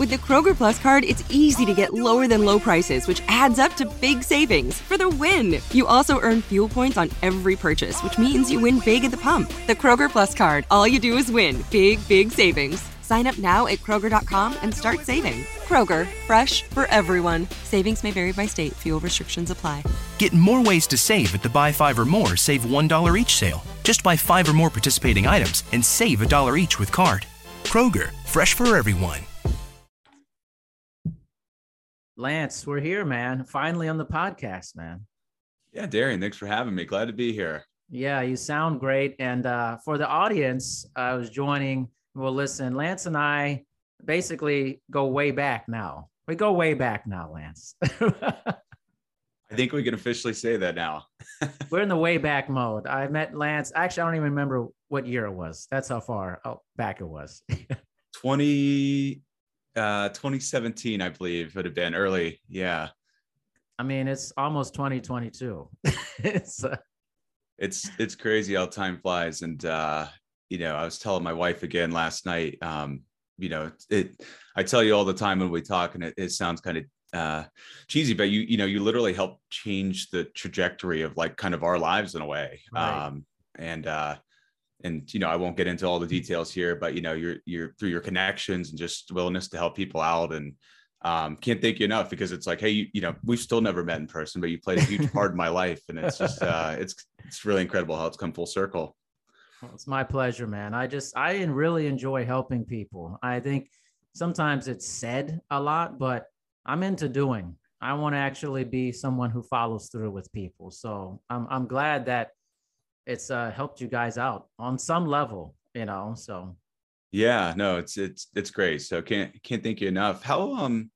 With the Kroger Plus card, it's easy to get lower than low prices, which adds up to big savings for the win. You also earn fuel points on every purchase, which means you win big at the pump. The Kroger Plus card, all you do is win big, big savings. Sign up now at Kroger.com and start saving. Kroger, fresh for everyone. Savings may vary by state, fuel restrictions apply. Get more ways to save at the Buy Five or More Save $1 each sale. Just buy five or more participating items and save a dollar each with card. Kroger, fresh for everyone. Lance, we're here, man. Finally on the podcast, man. Yeah, Darian, thanks for having me. Glad to be here. Yeah, you sound great. And uh, for the audience, I was joining. Well, listen, Lance and I basically go way back now. We go way back now, Lance. I think we can officially say that now. We're in the way back mode. I met Lance. Actually, I don't even remember what year it was. That's how far oh, back it was. 20, uh, 2017, I believe, would have been early. Yeah. I mean, it's almost 2022. it's, uh... it's, it's crazy how time flies. And, uh, you know, I was telling my wife again last night, um, you know, it, I tell you all the time when we talk and it, it sounds kind of uh cheesy but you you know you literally help change the trajectory of like kind of our lives in a way right. um and uh and you know i won't get into all the details here but you know you're you're through your connections and just willingness to help people out and um can't thank you enough because it's like hey you, you know we've still never met in person but you played a huge part in my life and it's just uh it's it's really incredible how it's come full circle well, it's my pleasure man i just i really enjoy helping people i think sometimes it's said a lot but I'm into doing. I want to actually be someone who follows through with people. So I'm I'm glad that it's uh, helped you guys out on some level, you know. So yeah, no, it's it's it's great. So can't can't thank you enough. How um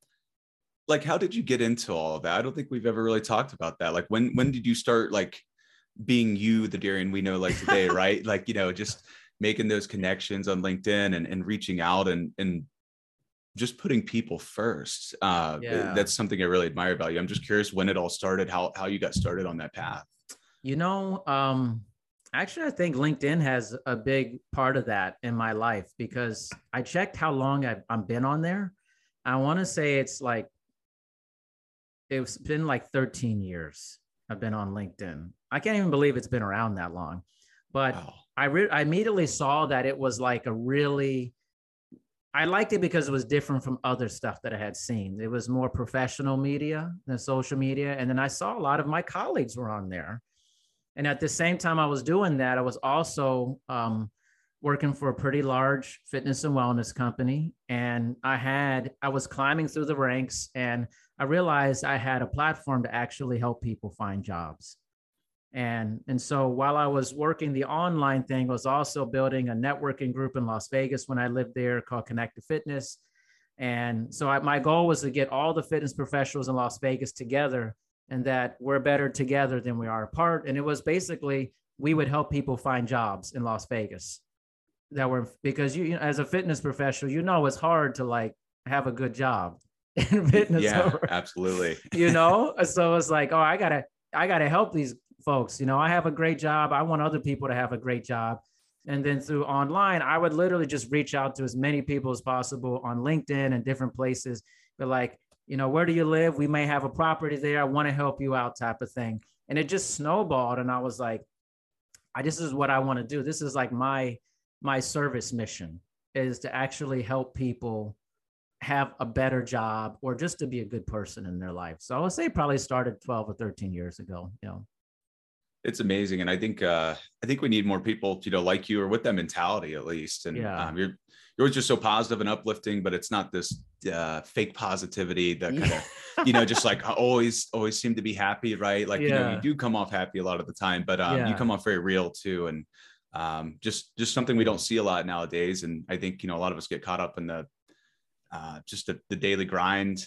like how did you get into all of that? I don't think we've ever really talked about that. Like when when did you start like being you, the Darian we know like today, right? Like, you know, just making those connections on LinkedIn and, and reaching out and and just putting people first. Uh, yeah. That's something I really admire about you. I'm just curious when it all started, how how you got started on that path. You know, um, actually, I think LinkedIn has a big part of that in my life because I checked how long I've, I've been on there. I want to say it's like it's been like 13 years. I've been on LinkedIn. I can't even believe it's been around that long. But wow. I re- I immediately saw that it was like a really I liked it because it was different from other stuff that I had seen. It was more professional media than social media. And then I saw a lot of my colleagues were on there. And at the same time I was doing that, I was also um, working for a pretty large fitness and wellness company. And I had, I was climbing through the ranks and I realized I had a platform to actually help people find jobs. And, and so while I was working the online thing, I was also building a networking group in Las Vegas when I lived there called Connected Fitness. And so I, my goal was to get all the fitness professionals in Las Vegas together and that we're better together than we are apart. And it was basically, we would help people find jobs in Las Vegas that were, because you, you know, as a fitness professional, you know, it's hard to like have a good job in fitness. Yeah, absolutely. you know, so it's like, oh, I gotta, I gotta help these folks. You know, I have a great job. I want other people to have a great job. And then through online, I would literally just reach out to as many people as possible on LinkedIn and different places. But like, you know, where do you live? We may have a property there. I want to help you out, type of thing. And it just snowballed. And I was like, I this is what I want to do. This is like my my service mission is to actually help people have a better job or just to be a good person in their life. So I would say probably started 12 or 13 years ago, you know it's amazing and i think uh i think we need more people you know like you or with that mentality at least and yeah. um, you're you're just so positive and uplifting but it's not this uh fake positivity that kind of you know just like always always seem to be happy right like yeah. you know you do come off happy a lot of the time but um yeah. you come off very real too and um just just something we don't see a lot nowadays and i think you know a lot of us get caught up in the uh just the, the daily grind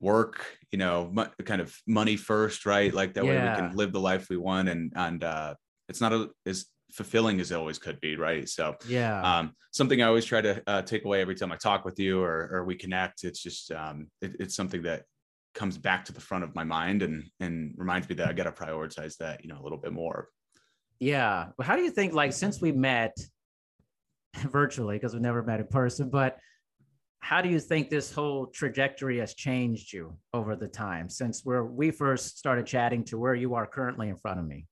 work, you know, kind of money first, right? Like that yeah. way we can live the life we want. And, and, uh, it's not a, as fulfilling as it always could be. Right. So, yeah. Um, something I always try to uh, take away every time I talk with you or, or we connect, it's just, um, it, it's something that comes back to the front of my mind and, and reminds me that I got to prioritize that, you know, a little bit more. Yeah. Well, how do you think, like, since we met virtually, because we never met in person, but how do you think this whole trajectory has changed you over the time since where we first started chatting to where you are currently in front of me?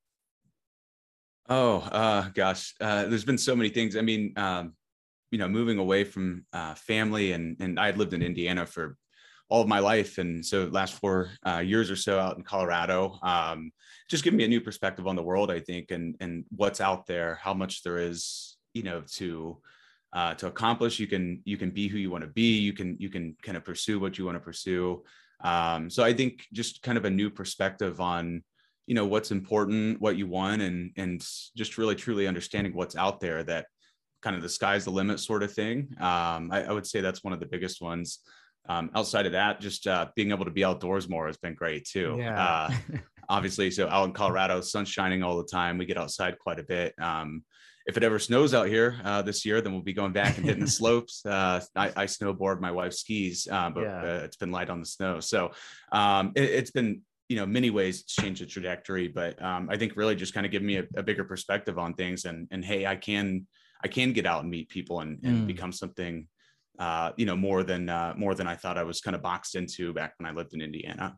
Oh, uh, gosh, uh, there's been so many things. I mean, um, you know, moving away from uh, family and and I had lived in Indiana for all of my life, and so last four uh, years or so out in Colorado, um, just giving me a new perspective on the world, I think, and and what's out there, how much there is, you know, to uh, to accomplish. You can you can be who you want to be. You can you can kind of pursue what you want to pursue. Um, so I think just kind of a new perspective on you know what's important, what you want, and and just really truly understanding what's out there. That kind of the sky's the limit sort of thing. Um, I, I, would say that's one of the biggest ones. Um, outside of that, just uh, being able to be outdoors more has been great too. Yeah. Uh, obviously, so out in Colorado, sun's shining all the time. We get outside quite a bit. Um, if it ever snows out here uh, this year, then we'll be going back and hitting the slopes. Uh, I, I, snowboard, my wife skis, uh, but yeah. Uh, it's been light on the snow. So um, it, has been, you know, many ways it's changed the trajectory, but um, I think really just kind of give me a, a, bigger perspective on things and, and, Hey, I can, I can get out and meet people and, and mm. become something, uh, you know, more than, uh, more than I thought I was kind of boxed into back when I lived in Indiana.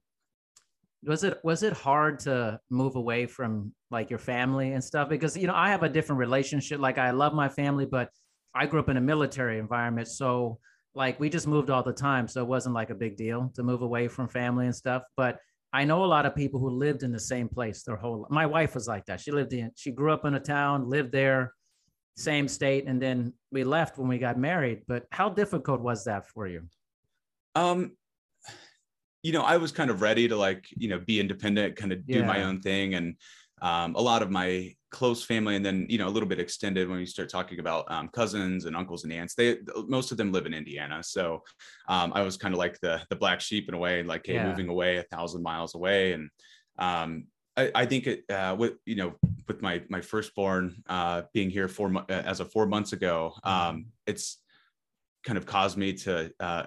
Was it was it hard to move away from like your family and stuff? Because you know i have a different relationship. Like i love my family but i grew up in a military environment so like we just moved all the time so it wasn't like a big deal to move away from family and stuff. But i know a lot of people who lived in the same place their whole my wife was like that she lived in she grew up in a town lived there same state and then we left when we got married but how difficult was that for you um you know, I was kind of ready to like, you know, be independent, kind of do yeah. my own thing. And um, a lot of my close family, and then, you know, a little bit extended when we start talking about um, cousins and uncles and aunts, they, most of them live in Indiana. So um, I was kind of like the, the black sheep in a way, like, hey, yeah. moving away a thousand miles away. And um, I, I, think it, uh, with, you know, with my, my firstborn uh, being here four, uh, as of four months ago, um, it's kind of caused me to, uh,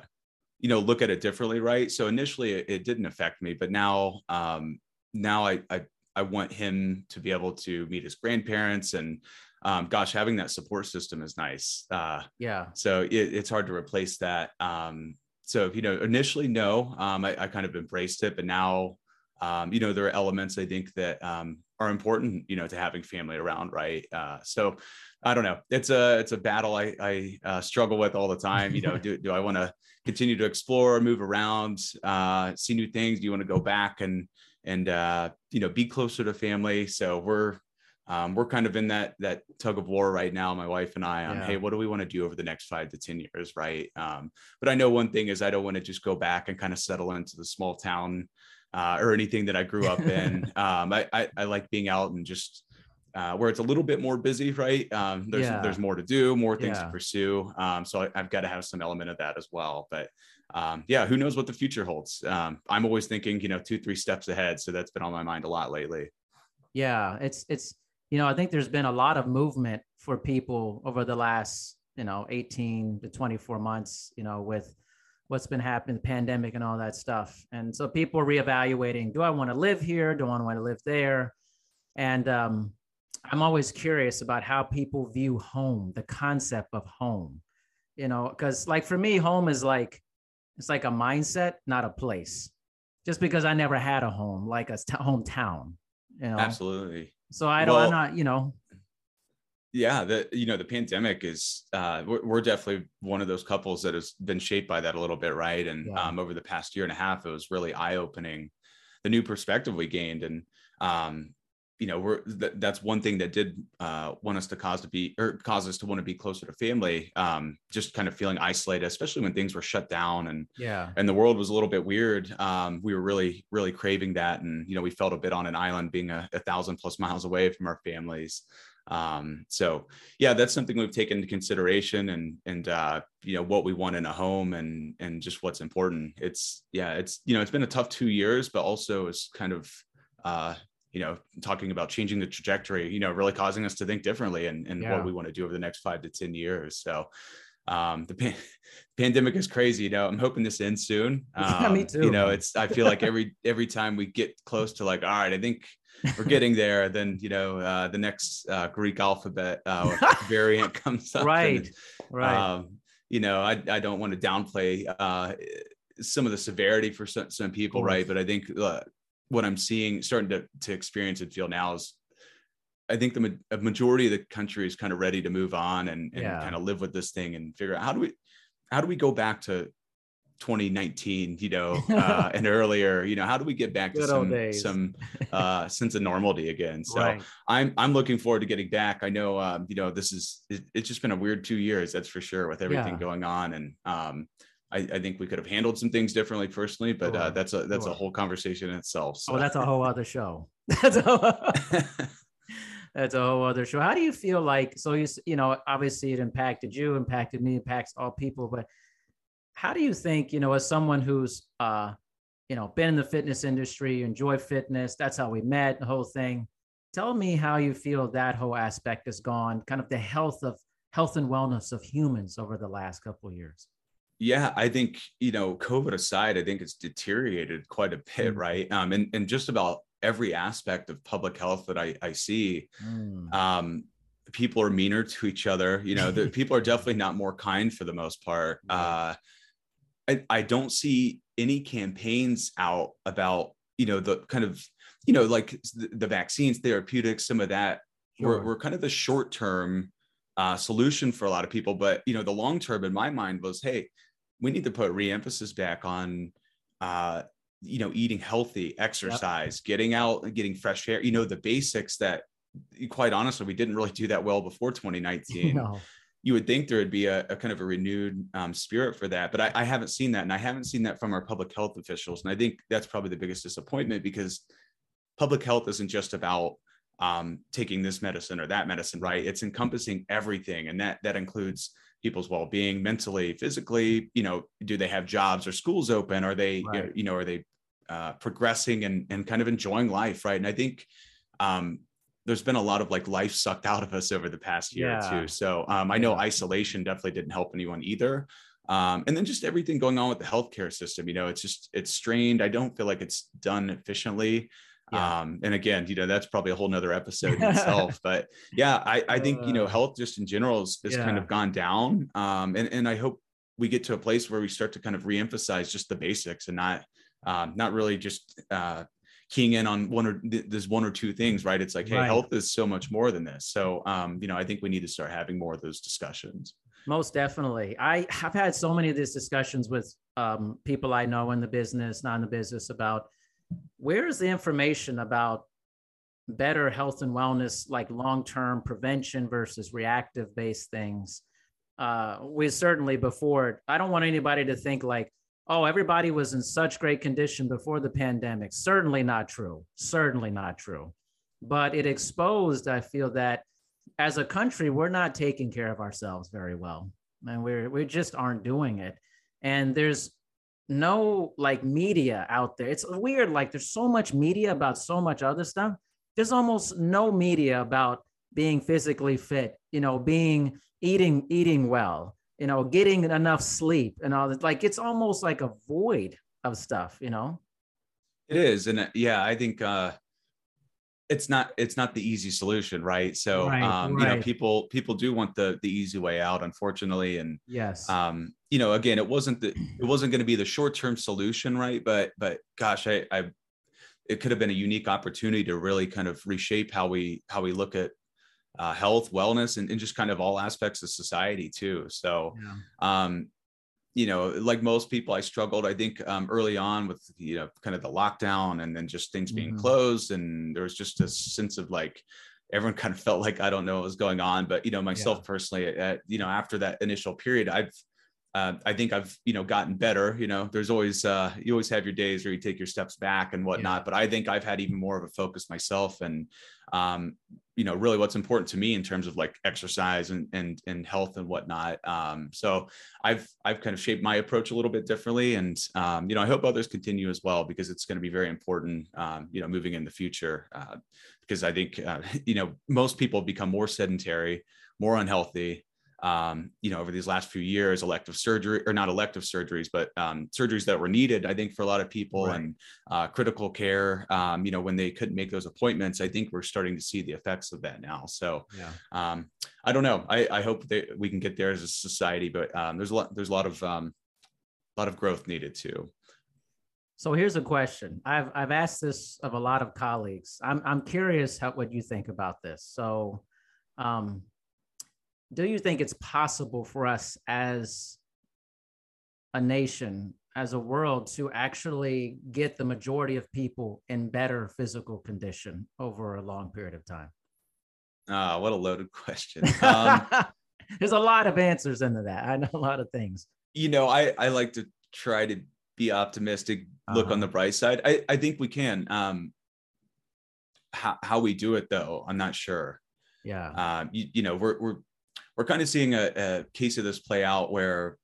you know look at it differently right so initially it, it didn't affect me but now um now I, I i want him to be able to meet his grandparents and um gosh having that support system is nice uh yeah so it, it's hard to replace that um so you know initially no um I, I kind of embraced it but now um you know there are elements i think that um are important you know to having family around right uh so I don't know. It's a it's a battle I I uh, struggle with all the time. You know, do do I want to continue to explore, move around, uh, see new things? Do you want to go back and and uh, you know be closer to family? So we're um, we're kind of in that that tug of war right now, my wife and I. On yeah. hey, what do we want to do over the next five to ten years, right? Um, but I know one thing is I don't want to just go back and kind of settle into the small town uh, or anything that I grew up in. um, I, I I like being out and just uh, where it's a little bit more busy, right? Um, there's yeah. there's more to do, more things yeah. to pursue. Um, so I, have got to have some element of that as well. But um, yeah, who knows what the future holds? Um, I'm always thinking, you know, two three steps ahead. So that's been on my mind a lot lately. Yeah, it's it's you know I think there's been a lot of movement for people over the last you know 18 to 24 months. You know with what's been happening, the pandemic and all that stuff. And so people are reevaluating: Do I want to live here? Do I want to live there? And um, I'm always curious about how people view home, the concept of home, you know, because like for me, home is like, it's like a mindset, not a place. Just because I never had a home, like a t- hometown, you know. Absolutely. So I don't, well, I'm not, you know. Yeah, the you know the pandemic is uh, we're, we're, definitely one of those couples that has been shaped by that a little bit, right? And yeah. um, over the past year and a half, it was really eye opening, the new perspective we gained, and um, you know we're th- that's one thing that did uh, want us to cause to be or cause us to want to be closer to family um, just kind of feeling isolated especially when things were shut down and yeah and the world was a little bit weird um, we were really really craving that and you know we felt a bit on an island being a, a thousand plus miles away from our families Um, so yeah, that's something we've taken into consideration and, and, uh, you know, what we want in a home and, and just what's important. It's, yeah, it's, you know, it's been a tough two years, but also it's kind of, uh, you know, talking about changing the trajectory, you know, really causing us to think differently and, and yeah. what we want to do over the next five to 10 years. So, um, the pan- pandemic is crazy. You know, I'm hoping this ends soon. Um, yeah, me too. You know, it's, I feel like every, every time we get close to like, all right, I think we're getting there. Then, you know, uh, the next uh, Greek alphabet uh, variant comes up. Right. And, right. Um, you know, I, I don't want to downplay uh, some of the severity for some, some people, right? But I think uh, what I'm seeing, starting to, to experience and feel now is I think the ma- majority of the country is kind of ready to move on and, and yeah. kind of live with this thing and figure out how do we how do we go back to 2019 you know uh, and earlier you know how do we get back Good to some some uh, sense of normality again so right. i'm i'm looking forward to getting back i know um, you know this is it, it's just been a weird two years that's for sure with everything yeah. going on and um, I, I, think we could have handled some things differently personally, but uh, that's a that's sure. a whole conversation in itself. So. Oh, that's a whole other show. that's a whole, that's a whole other show. How do you feel like? So you you know, obviously it impacted you, impacted me, impacts all people. But how do you think, you know, as someone who's uh, you know, been in the fitness industry, enjoy fitness, that's how we met, the whole thing. Tell me how you feel that whole aspect has gone, kind of the health of health and wellness of humans over the last couple of years. Yeah, I think, you know, COVID aside, I think it's deteriorated quite a bit, mm. right? Um, and, and just about every aspect of public health that I, I see, mm. um, people are meaner to each other. You know, the people are definitely not more kind for the most part. Uh, I, I don't see any campaigns out about, you know, the kind of, you know, like the, the vaccines, therapeutics, some of that. Sure. We're, we're kind of the short term uh, solution for a lot of people. But, you know, the long term in my mind was, hey, we need to put re-emphasis back on uh, you know eating healthy exercise yep. getting out and getting fresh air you know the basics that quite honestly we didn't really do that well before 2019 no. you would think there would be a, a kind of a renewed um, spirit for that but I, I, haven't seen that and i haven't seen that from our public health officials and i think that's probably the biggest disappointment because public health isn't just about um, taking this medicine or that medicine right it's encompassing everything and that that includes people's well-being mentally physically you know do they have jobs or schools open? Are they right. you know are they uh, progressing and, and kind of enjoying life right? And i think um, there's been a lot of like life sucked out of us over the past year yeah. or two. So um, i know isolation definitely didn't help anyone either. Um, and then just everything going on with the healthcare system you know it's just it's strained. I don't feel like it's done efficiently yeah. Um, and again, you know, that's probably a whole nother episode in itself. But yeah, I, I think, you know, uh. health just in general has, has yeah. kind of gone down. Um, and, and I hope we get to a place where we start to kind of reemphasize just the basics and not, um, not really just uh, keying in on one or th- there's one or two things, right? It's like, hey, right. health is so much more than this. So, um, you know, I think we need to start having more of those discussions. Most definitely. I have had so many of these discussions with um, people I know in the business, not in the business, about where is the information about better health and wellness, like long term prevention versus reactive based things? Uh, we certainly before, I don't want anybody to think like, oh, everybody was in such great condition before the pandemic. Certainly not true. Certainly not true. But it exposed, I feel that as a country, we're not taking care of ourselves very well. And we're, we just aren't doing it. And there's no like media out there. It's weird. Like there's so much media about so much other stuff. There's almost no media about being physically fit, you know, being eating, eating well, you know, getting enough sleep and all that. Like it's almost like a void of stuff, you know? It is. And uh, yeah, I think uh it's not it's not the easy solution right so right, um right. you know people people do want the the easy way out unfortunately and yes um you know again it wasn't the it wasn't going to be the short term solution right but but gosh i i it could have been a unique opportunity to really kind of reshape how we how we look at uh, health wellness and, and just kind of all aspects of society too so yeah. um you know, like most people, I struggled. I think um, early on with you know kind of the lockdown and then just things being mm-hmm. closed, and there was just a sense of like everyone kind of felt like I don't know what was going on. But you know, myself yeah. personally, at, you know, after that initial period, I've uh, I think I've you know gotten better. You know, there's always uh, you always have your days where you take your steps back and whatnot. Yeah. But I think I've had even more of a focus myself, and um, you know, really what's important to me in terms of like exercise and and and health and whatnot. Um, so I've I've kind of shaped my approach a little bit differently, and um, you know, I hope others continue as well because it's going to be very important. Um, you know, moving in the future, uh, because I think uh, you know most people become more sedentary, more unhealthy um, you know, over these last few years, elective surgery or not elective surgeries, but um, surgeries that were needed, I think, for a lot of people right. and uh, critical care, um, you know, when they couldn't make those appointments, I think we're starting to see the effects of that now. So, yeah. Um, I don't know. I, I hope that we can get there as a society, but um, there's a lot, there's a lot of, um, a lot of growth needed too. So here's a question. I've, I've asked this of a lot of colleagues. I'm, I'm curious how, what you think about this. So, um, do you think it's possible for us as a nation, as a world, to actually get the majority of people in better physical condition over a long period of time? Ah, oh, what a loaded question. Um, There's a lot of answers into that. I know a lot of things. You know, I, I like to try to be optimistic, look uh-huh. on the bright side. I, I think we can. Um, how, how we do it though, I'm not sure. Yeah. Um, you, you know, we're, we're we're kind of seeing a, a case of this play out where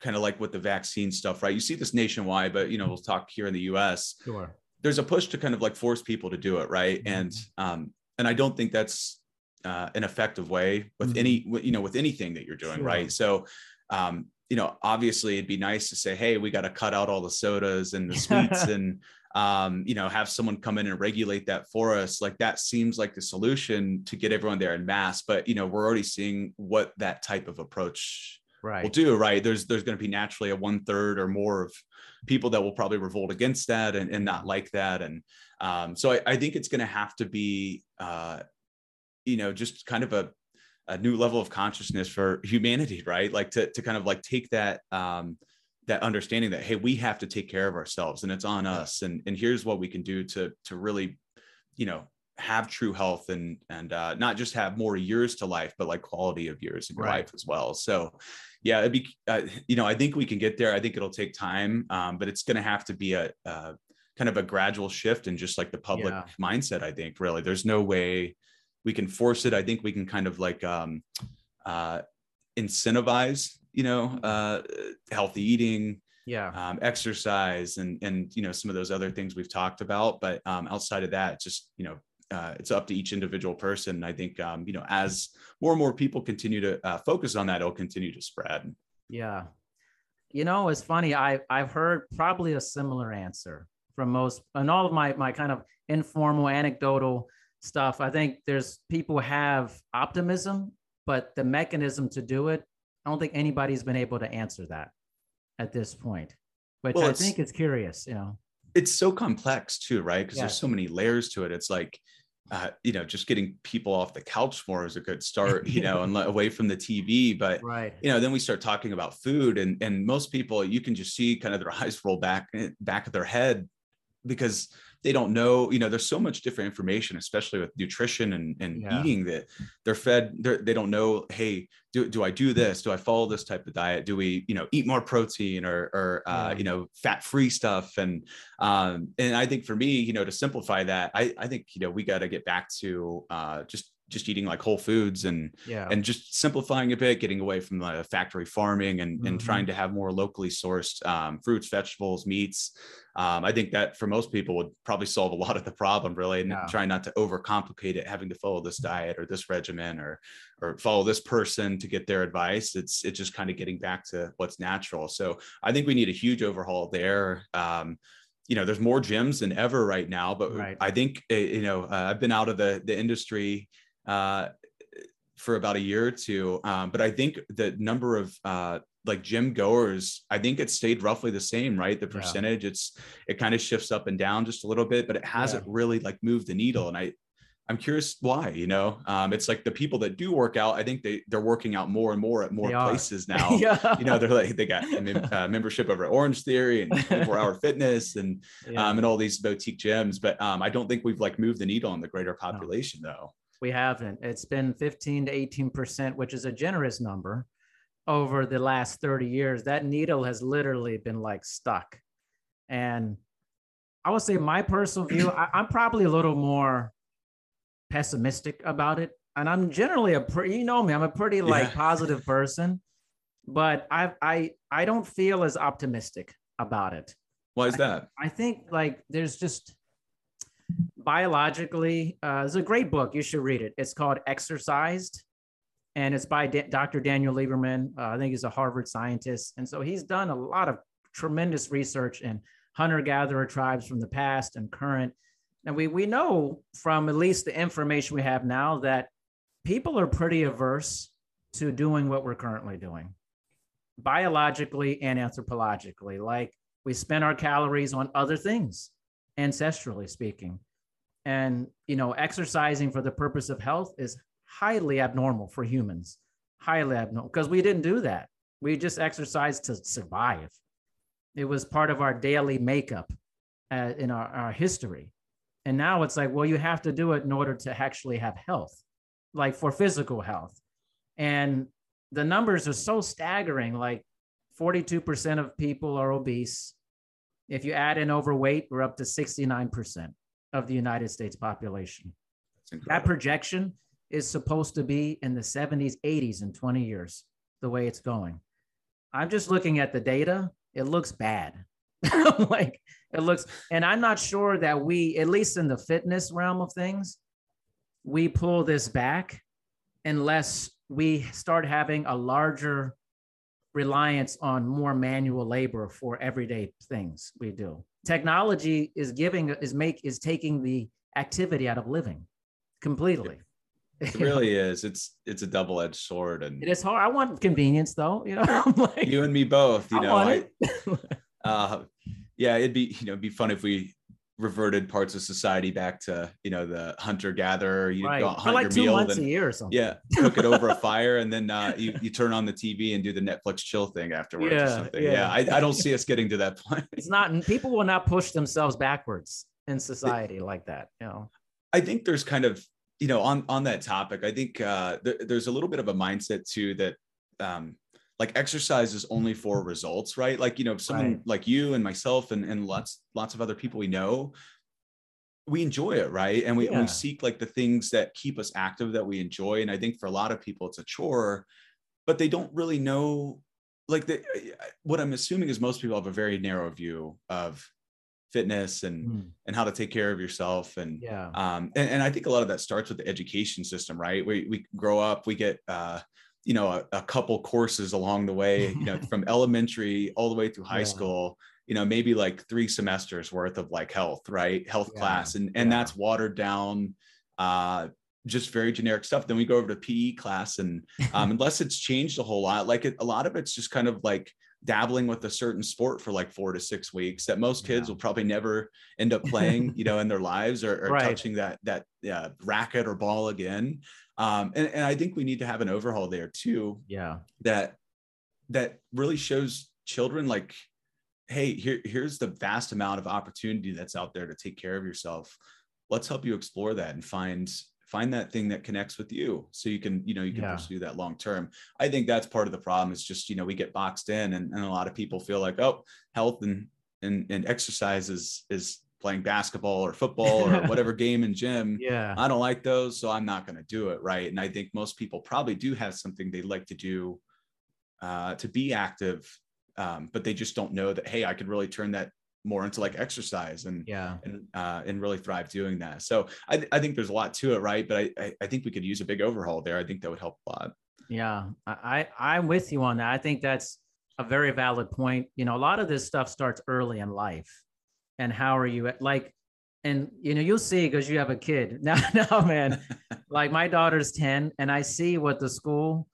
kind of like with the vaccine stuff, right? You see this nationwide, but you know, we'll talk here in the US. Sure. There's a push to kind of like force people to do it, right? Mm-hmm. And um, and I don't think that's uh, an effective way with mm-hmm. any you know with anything that you're doing, sure. right? So um, you know, obviously it'd be nice to say, hey, we got to cut out all the sodas and the sweets and um, you know, have someone come in and regulate that for us. Like that seems like the solution to get everyone there in mass. But you know, we're already seeing what that type of approach right. will do. Right? There's there's going to be naturally a one third or more of people that will probably revolt against that and, and not like that. And um, so I, I think it's going to have to be, uh, you know, just kind of a a new level of consciousness for humanity, right? Like to to kind of like take that um, that understanding that hey we have to take care of ourselves and it's on us and and here's what we can do to to really you know have true health and and uh, not just have more years to life but like quality of years in your right. life as well so yeah it'd be uh, you know i think we can get there i think it'll take time um, but it's going to have to be a, a, kind of a gradual shift in just like the public yeah. mindset i think really there's no way we can force it i think we can kind of like um, uh, incentivize you know, uh, healthy eating, yeah, um, exercise, and and you know some of those other things we've talked about. But um, outside of that, just you know, uh, it's up to each individual person. I think um, you know, as more and more people continue to uh, focus on that, it'll continue to spread. Yeah, you know, it's funny. I I've heard probably a similar answer from most, and all of my my kind of informal, anecdotal stuff. I think there's people have optimism, but the mechanism to do it I don't think anybody's been able to answer that at this point, which well, I think is curious, you know. It's so complex too, right? Because there's so many layers to it. It's like, uh, you know, just getting people off the couch more is a good start, you know, and away from the TV. But right, you know, then we start talking about food, and and most people, you can just see kind of their eyes roll back eh, back of their head because they don't know you know there's so much different information especially with nutrition and, and yeah. eating that they're fed they're, they don't know hey do, do i do this do i follow this type of diet do we you know eat more protein or or uh, yeah. you know fat free stuff and um and i think for me you know to simplify that i i think you know we got to get back to uh just just eating like whole foods and yeah. and just simplifying a bit, getting away from the factory farming and, mm-hmm. and trying to have more locally sourced um, fruits, vegetables, meats. Um, I think that for most people would probably solve a lot of the problem really and yeah. trying not to overcomplicate it, having to follow this diet or this regimen or or follow this person to get their advice. It's it's just kind of getting back to what's natural. So I think we need a huge overhaul there. Um, you know, there's more gyms than ever right now, but right. I think eh, you know uh, I've been out of the the industry uh, for about a year or two. Um, but I think the number of uh, like gym goers, I think it stayed roughly the same, right? The percentage, yeah. it's it kind of shifts up and down just a little bit, but it hasn't yeah. really like moved the needle. And I I'm curious why, you know, um, it's like the people that do work out, I think they they're working out more and more at more they places are. now. yeah. You know, they're like, they got uh, membership over Orangetheory and 24 hour fitness and, yeah. um, and all these boutique gyms. But um, I don't think we've like moved the needle on the greater population no. though. We haven't. It's been 15 to 18%, which is a generous number. over the last 30 years, that needle has literally been like stuck. And I would say my personal view, I, I'm probably a little more pessimistic about it. And I'm generally a pretty, you know me, I'm a pretty like Yeah. positive person, but I I I don't feel as optimistic about it. Why is that? I think like there's just biologically, uh, it's a great book. You should read it. It's called Exercised, and it's by Da- Dr. Daniel Lieberman. Uh, I think he's a Harvard scientist, and so he's done a lot of tremendous research in hunter-gatherer tribes from the past and current. And we we know from at least the information we have now that people are pretty averse to doing what we're currently doing, biologically and anthropologically. Like we spend our calories on other things ancestrally speaking and you know exercising for the purpose of health is highly abnormal for humans. Highly abnormal because we didn't do that. We just exercised to survive. It was part of our daily makeup uh, in our, our history. And now it's like well you have to do it in order to actually have health like for physical health. And the numbers are so staggering like 42% of people are obese. If you add in overweight, we're up to 69% of the United States population. That projection is supposed to be in the 70s, 80s in 20 years, the way it's going. I'm just looking at the data. It looks bad. like it looks, and I'm not sure that we, at least in the fitness realm of things, we pull this back unless we start having a larger reliance on more manual labor for everyday things we do. Technology is giving is make is taking the activity out of living completely. It really is. It's it's a double edged sword, and It is hard. I want convenience though, you know. Like, you and me both. You I know, I, uh, yeah, it'd be you know it'd be fun if we reverted parts of society back to you know the hunter gatherer. You right. go For hunt like your two meal, months then a year or something. yeah, cook it over a fire, and then uh, you you turn on the TV and do the Netflix chill thing afterwards Yeah, or something. yeah. Yeah, I, I don't see us getting to that point. It's not people will not push themselves backwards in society like that, you know. I think there's kind of you know on on that topic. I think uh, there, there's a little bit of a mindset too that um, like exercise is only for results, right? Like you know, someone Right. like you and myself and and lots lots of other people we know, we enjoy it, right? And we, Yeah. we seek like the things that keep us active that we enjoy. And I think for a lot of people, it's a chore, but they don't really know. Like the, what I'm assuming is most people have a very narrow view of fitness and Mm, and how to take care of yourself and Yeah. um, and, and I think a lot of that starts with the education system, right? We we grow up, we get uh, you know a, a couple courses along the way, you know, from elementary all the way through high Yeah. school. You know, maybe like three semesters worth of like health, right? Health Yeah, class, and and yeah. that's watered down, uh, just very generic stuff. Then we go over to PE class, and um, unless it's changed a whole lot, like it, a lot of it's just kind of like dabbling with a certain sport for like four to six weeks that most kids Yeah. will probably never end up playing, you know, in their lives or, or Right. touching that that uh, racket or ball again. Um, and, and I think we need to have an overhaul there too Yeah. that that really shows children like, hey, here here's the vast amount of opportunity that's out there to take care of yourself. Let's help you explore that and find find that thing that connects with you so you can you know you can Yeah. pursue that long term i think that's part of the problem is just you know we get boxed in and, and a lot of people feel like oh health and and, and exercise is is playing basketball or football or whatever game and gym Yeah. I don't like those, so I'm not going to do it. Right. And I think most people probably do have something they like to do uh, to be active, um, but they just don't know that, hey, I could really turn that more into like exercise and Yeah. and uh, and really thrive doing that. So I, I think there's a lot to it, right? But I, I I think we could use a big overhaul there. I think that would help a lot. Yeah, I, I I'm with you on that. I think that's a very valid point. You know, a lot of this stuff starts early in life, and how are you at, like, and you know, you'll see because you have a kid now. Now, man, like my daughter's ten, and I see what the school,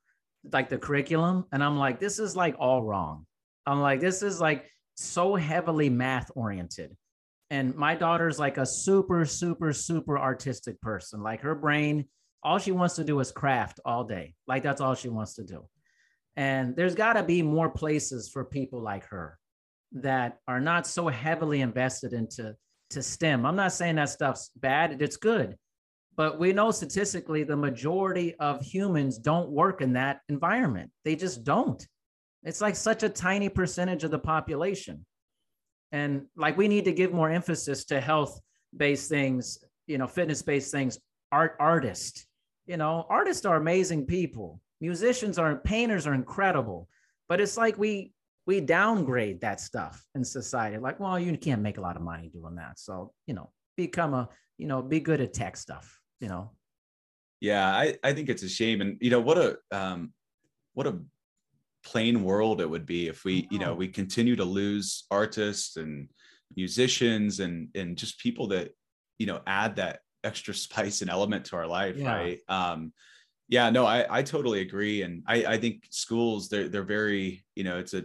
like the curriculum, and I'm like, this is like all wrong. I'm like, this is like so heavily math oriented. And my daughter's like a super, super, super artistic person. Like her brain all she wants to do is craft all day. Like that's all she wants to do. And there's got to be more places for people like her that are not so heavily invested into to STEM. I'm not saying that stuff's bad, it's good. but we know statistically the majority of humans don't work in that environment. They just don't. It's like such a tiny percentage of the population. And like we need to give more emphasis to health based things, you know, fitness based things, art artists. You know, artists are amazing people. Musicians are painters are incredible. But it's like we we downgrade that stuff in society. Like, well, you can't make a lot of money doing that. So, you know, become a, you know, be good at tech stuff, you know. Yeah, I, I think it's a shame. And you know, what a um what a plain world it would be if we, you know, we continue to lose artists and musicians and and just people that, you know, add that extra spice and element to our life, yeah. right? Um yeah, no, I, I totally agree. And I, I think schools, they're, they're very, you know, it's a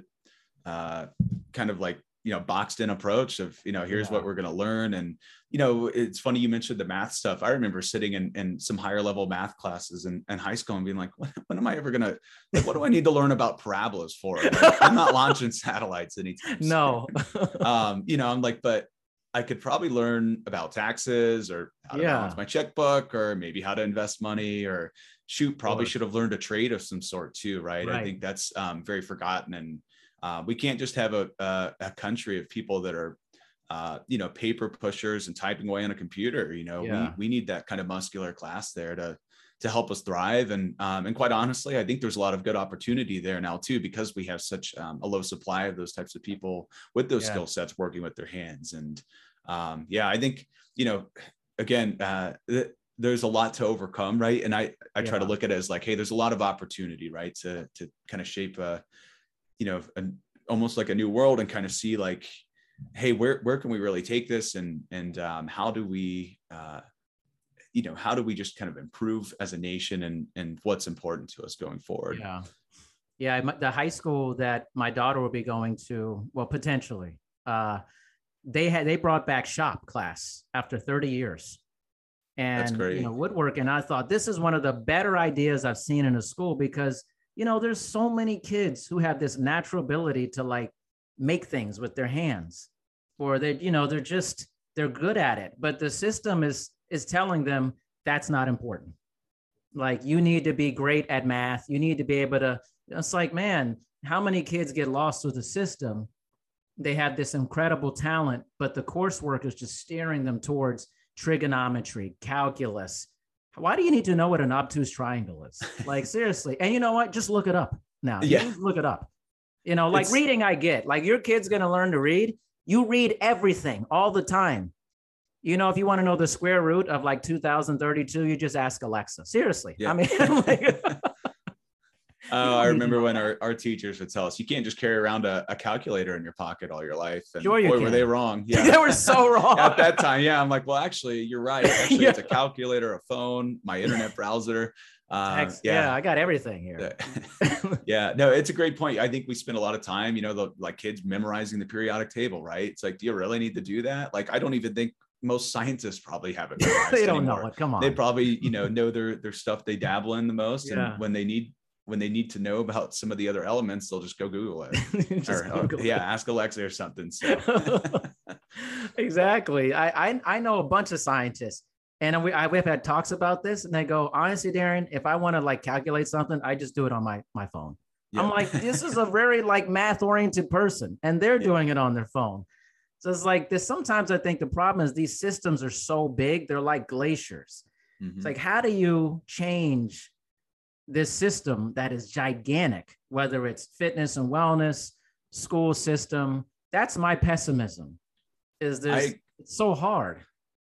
uh, kind of like you know boxed in approach of you know here's yeah. what we're going to learn. And you know it's funny you mentioned the math stuff. I remember sitting in, in some higher level math classes in, in high school and being like when, when am i ever going to like, what do i need to learn about parabolas for? Like, i'm not launching satellites anytime no. um you know i'm like but i could probably learn about taxes or how to yeah. balance my checkbook or maybe how to invest money or shoot probably should have learned a trade of some sort too right, right. i think that's um, very forgotten and uh, we can't just have a, a, a, country of people that are, uh, you know, paper pushers and typing away on a computer. You know, yeah. we, we need that kind of muscular class there to to help us thrive. And um, and quite honestly, I think there's a lot of good opportunity there now too because we have such um, a low supply of those types of people with those yeah. skill sets working with their hands. And um, yeah, I think you know, again. Uh, th- there's a lot to overcome right and i i try to look at it as like hey there's a lot of opportunity right to to kind of shape a you know a, almost like a new world and kind of see like hey where where can we really take this? And and um, how do we uh, you know how do we just kind of improve as a nation and and what's important to us going forward? Yeah. Yeah the high school that my daughter will be going to well potentially uh they had they brought back shop class after 30 years. And you know woodworking and i thought this is one of the better ideas i've seen in a school because you know, there's so many kids who have this natural ability to like make things with their hands, or they, you know, they're just they're good at it. But the system is is telling them that's not important. Like you need to be great at math. You need to be able to. It's like, man, how many kids get lost with the system? They have this incredible talent, but the coursework is just steering them towards trigonometry, calculus, why do you need to know what an obtuse triangle is? Like seriously. And you know what? Just look it up now. Yeah. Just look it up. You know, like it's... reading, I get. Like your kid's gonna learn to read. You read everything all the time. You know, if you want to know the square root of like 2032, you just ask Alexa. Seriously. Yeah. I mean, like, Oh, I remember when our, our teachers would tell us you can't just carry around a, a calculator in your pocket all your life. And sure you boy, can. were they wrong. Yeah. they were so wrong. At that time. Yeah. I'm like, well, actually, you're right. Actually, yeah. it's a calculator, a phone, my internet browser. Uh, yeah. yeah, I got everything here. yeah, no, it's a great point. I think we spend a lot of time, you know, the, like kids memorizing the periodic table, right? It's like, do you really need to do that? Like, I don't even think most scientists probably haven't. they don't anymore. know it. Come on. They probably, you know, know their their stuff they dabble in the most, yeah. and when they need when they need to know about some of the other elements, they'll just go Google it. or, Google or, yeah, ask Alexa or something. So. exactly. I, I, I know a bunch of scientists, and we I, we've had talks about this, and they go, honestly, Darren, if I want to like calculate something, I just do it on my my phone. Yeah. I'm like, this is a very like math oriented person, and they're yeah. doing it on their phone. So it's like this. Sometimes I think the problem is these systems are so big, they're like glaciers. Mm-hmm. It's like, how do you change this system that is gigantic, whether it's fitness and wellness, school system. That's my pessimism. Is this I, it's so hard.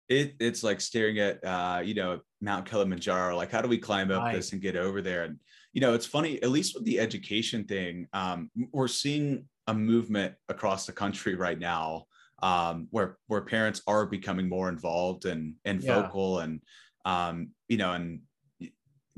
It it's like staring at uh, you know, Mount Kilimanjaro. Like, how do we climb up right. this and get over there? And you know, it's funny, at least with the education thing, um, we're seeing a movement across the country right now um, where where parents are becoming more involved and and yeah. vocal and um, you know, and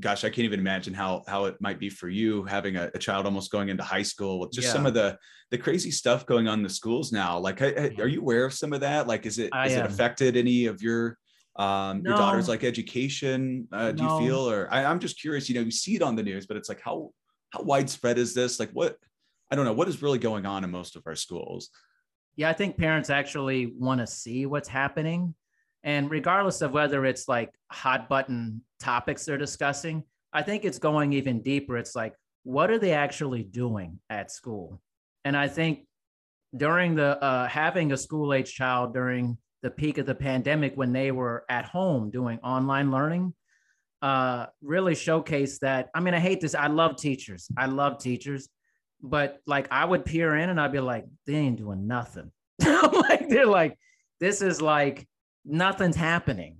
gosh, I can't even imagine how how it might be for you having a, a child almost going into high school with just yeah. some of the the crazy stuff going on in the schools now. Like, are you aware of some of that? Like, is it I is am. it affected any of your um no. your daughter's like education? Uh, do no. you feel or I, I'm just curious. You know, you see it on the news, but it's like how how widespread is this? Like, what I don't know what is really going on in most of our schools. Yeah, I think parents actually want to see what's happening And regardless of whether it's like hot button topics they're discussing, I think it's going even deeper. It's like, what are they actually doing at school? And I think during the uh, having a school age child during the peak of the pandemic when they were at home doing online learning uh, really showcased that. I mean, I hate this. I love teachers. I love teachers, but like I would peer in and I'd be like, they ain't doing nothing. like they're like, this is like nothing's happening,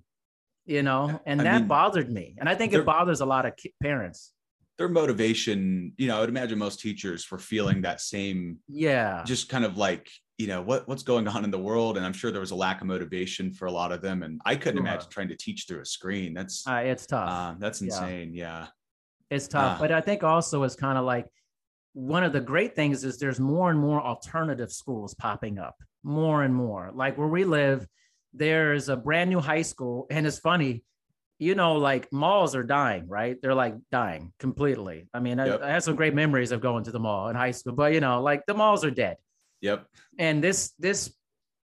you know, and I that mean, bothered me. And I think it bothers a lot of parents. Their motivation, you know, I would imagine most teachers were feeling that same, yeah, just kind of like, you know, what what's going on in the world. And I'm sure there was a lack of motivation for a lot of them. And I couldn't sure. imagine trying to teach through a screen. That's uh, it's tough. Uh, that's insane. Yeah. yeah. It's tough. Uh, but I think also it's kind of like one of the great things is there's more and more alternative schools popping up, more and more. Like where we live, there's a brand new high school, and it's funny, you know, like malls are dying, right? They're like dying completely. I mean, yep. I, I have some great memories of going to the mall in high school, but you know, like the malls are dead. Yep. And this this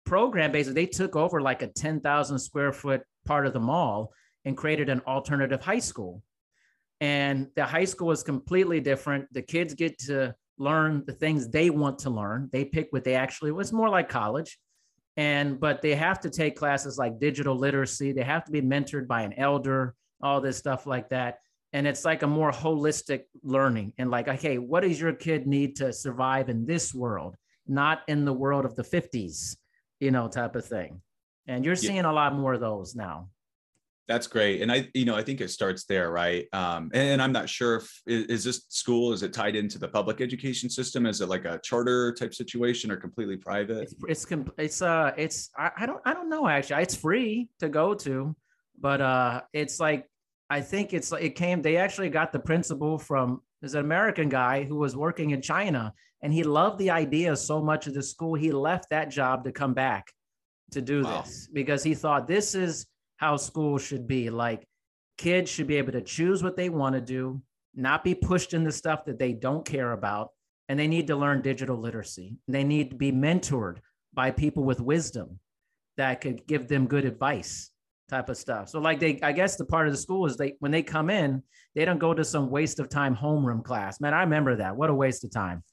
program basically they took over like a 10,000 square foot part of the mall and created an alternative high school. And the high school is completely different. The kids get to learn the things they want to learn. They pick what they actually it's more like college and but they have to take classes like digital literacy. They have to be mentored by an elder all this stuff like that. And it's like a more holistic learning and like okay what does your kid need to survive in this world not in the world of the 50s you know type of thing. And you're seeing a lot more of those now that's great. And I, you know, I think it starts there, right? Um, and, and, I'm not sure if is this school is it tied into the public education system? Is it like a charter type situation or completely private? It's it's it's uh it's I, I don't I don't know actually. It's free to go to, but uh it's like I think it's it came they actually got the principal from there's an American guy who was working in China and he loved the idea so much of the school he left that job to come back to do wow. this because he thought this is how school should be. Like kids should be able to choose what they want to do, not be pushed into stuff that they don't care about. And they need to learn digital literacy. They need to be mentored by people with wisdom that could give them good advice type of stuff. So like they I guess the part of the school is they when they come in, they don't go to some waste of time homeroom class. Man, I remember that. What a waste of time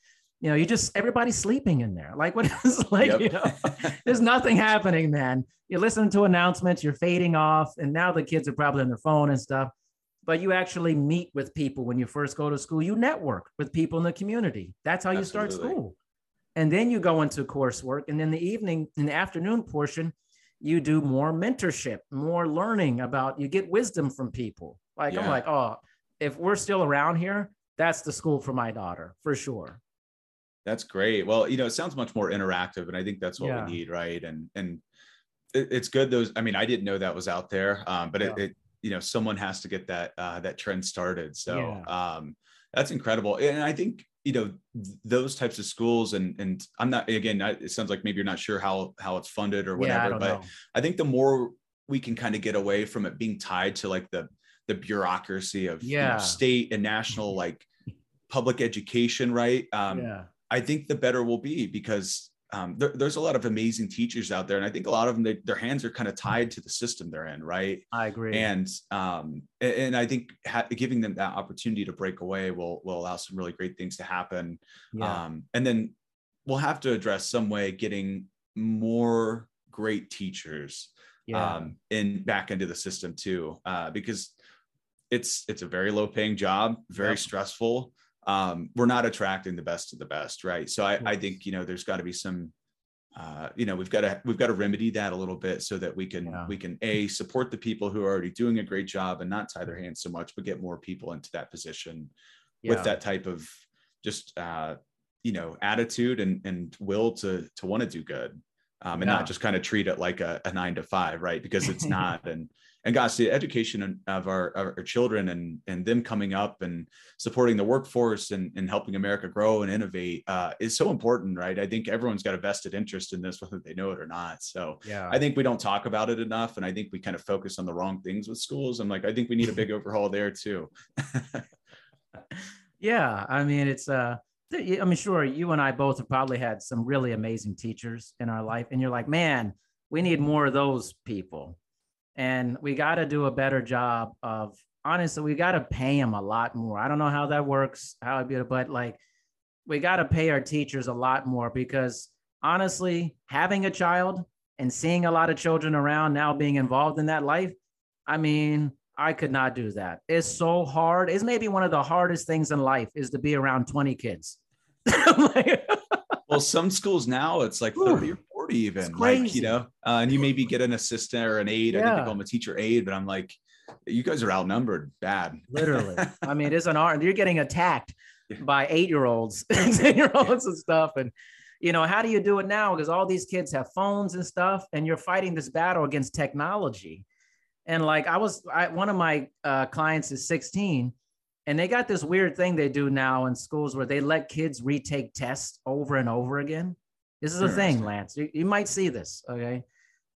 you know, you just everybody's sleeping in there. Like what is like, yep. you know, there's nothing happening, man. You're listening to announcements, you're fading off, and now the kids are probably on their phone and stuff. But you actually meet with people when you first go to school. You network with people in the community. That's how you Absolutely. start school. And then you go into coursework. And then the evening, in the afternoon portion, you do more mentorship, more learning about you get wisdom from people. Like yeah. I'm like, oh, if we're still around here, that's the school for my daughter for sure. That's great. Well, you know, it sounds much more interactive, and I think that's what yeah. we need, right? And and it, it's good. Those, I mean, I didn't know that was out there, um, but yeah. it, it, you know, someone has to get that uh, that trend started. So yeah. um, that's incredible, and I think you know those types of schools and and i'm not again it sounds like maybe you're not sure how how it's funded or whatever I but know. i think the more we can kind of get away from it being tied to like the the bureaucracy of yeah. you know, state and national like public education right um yeah. I think the better we'll be because um, there, there's a lot of amazing teachers out there, and I think a lot of them they, their hands are kind of tied to the system they're in, right? I agree. And um, and I think ha- giving them that opportunity to break away will will allow some really great things to happen. Yeah. Um, and then we'll have to address some way getting more great teachers yeah. um, in back into the system too, uh, because it's it's a very low paying job, very stressful um, we're not attracting the best of the best, right? So I, I think you know there's got to be some, uh, you know, we've got to we've got to remedy that a little bit so that we can yeah. we can a support the people who are already doing a great job and not tie their hands so much, but get more people into that position yeah. with that type of just uh, you know attitude and and will to to want to do good. Um, and yeah. not just kind of treat it like a, a nine to five, right? Because it's not. and and gosh, the education of our, our children and and them coming up and supporting the workforce and, and helping America grow and innovate uh, is so important, right? I think everyone's got a vested interest in this, whether they know it or not. So yeah. I think we don't talk about it enough, and I think we kind of focus on the wrong things with schools. I'm like, I think we need a big overhaul there too. yeah, I mean, it's uh. I mean, sure, you and I both have probably had some really amazing teachers in our life, and you're like, man, we need more of those people and we got to do a better job of honestly we got to pay them a lot more. I don't know how that works how it be but like we got to pay our teachers a lot more because honestly having a child and seeing a lot of children around now being involved in that life i mean i could not do that. It's so hard. It's maybe one of the hardest things in life is to be around 20 kids. Well some schools now it's like 30 or 40 even like you know uh, and you maybe get an assistant or an aide yeah. i think they call them a teacher aide but i'm like you guys are outnumbered bad. Literally. I mean it's an art you're getting attacked by eight year olds eight year olds and stuff and you know how do you do it now? Because all these kids have phones and stuff and you're fighting this battle against technology. And like i was I, one of my uh, clients is 16 and they got this weird thing they do now in schools where they let kids retake tests over and over again this is a hmm, thing lance you, you might see this okay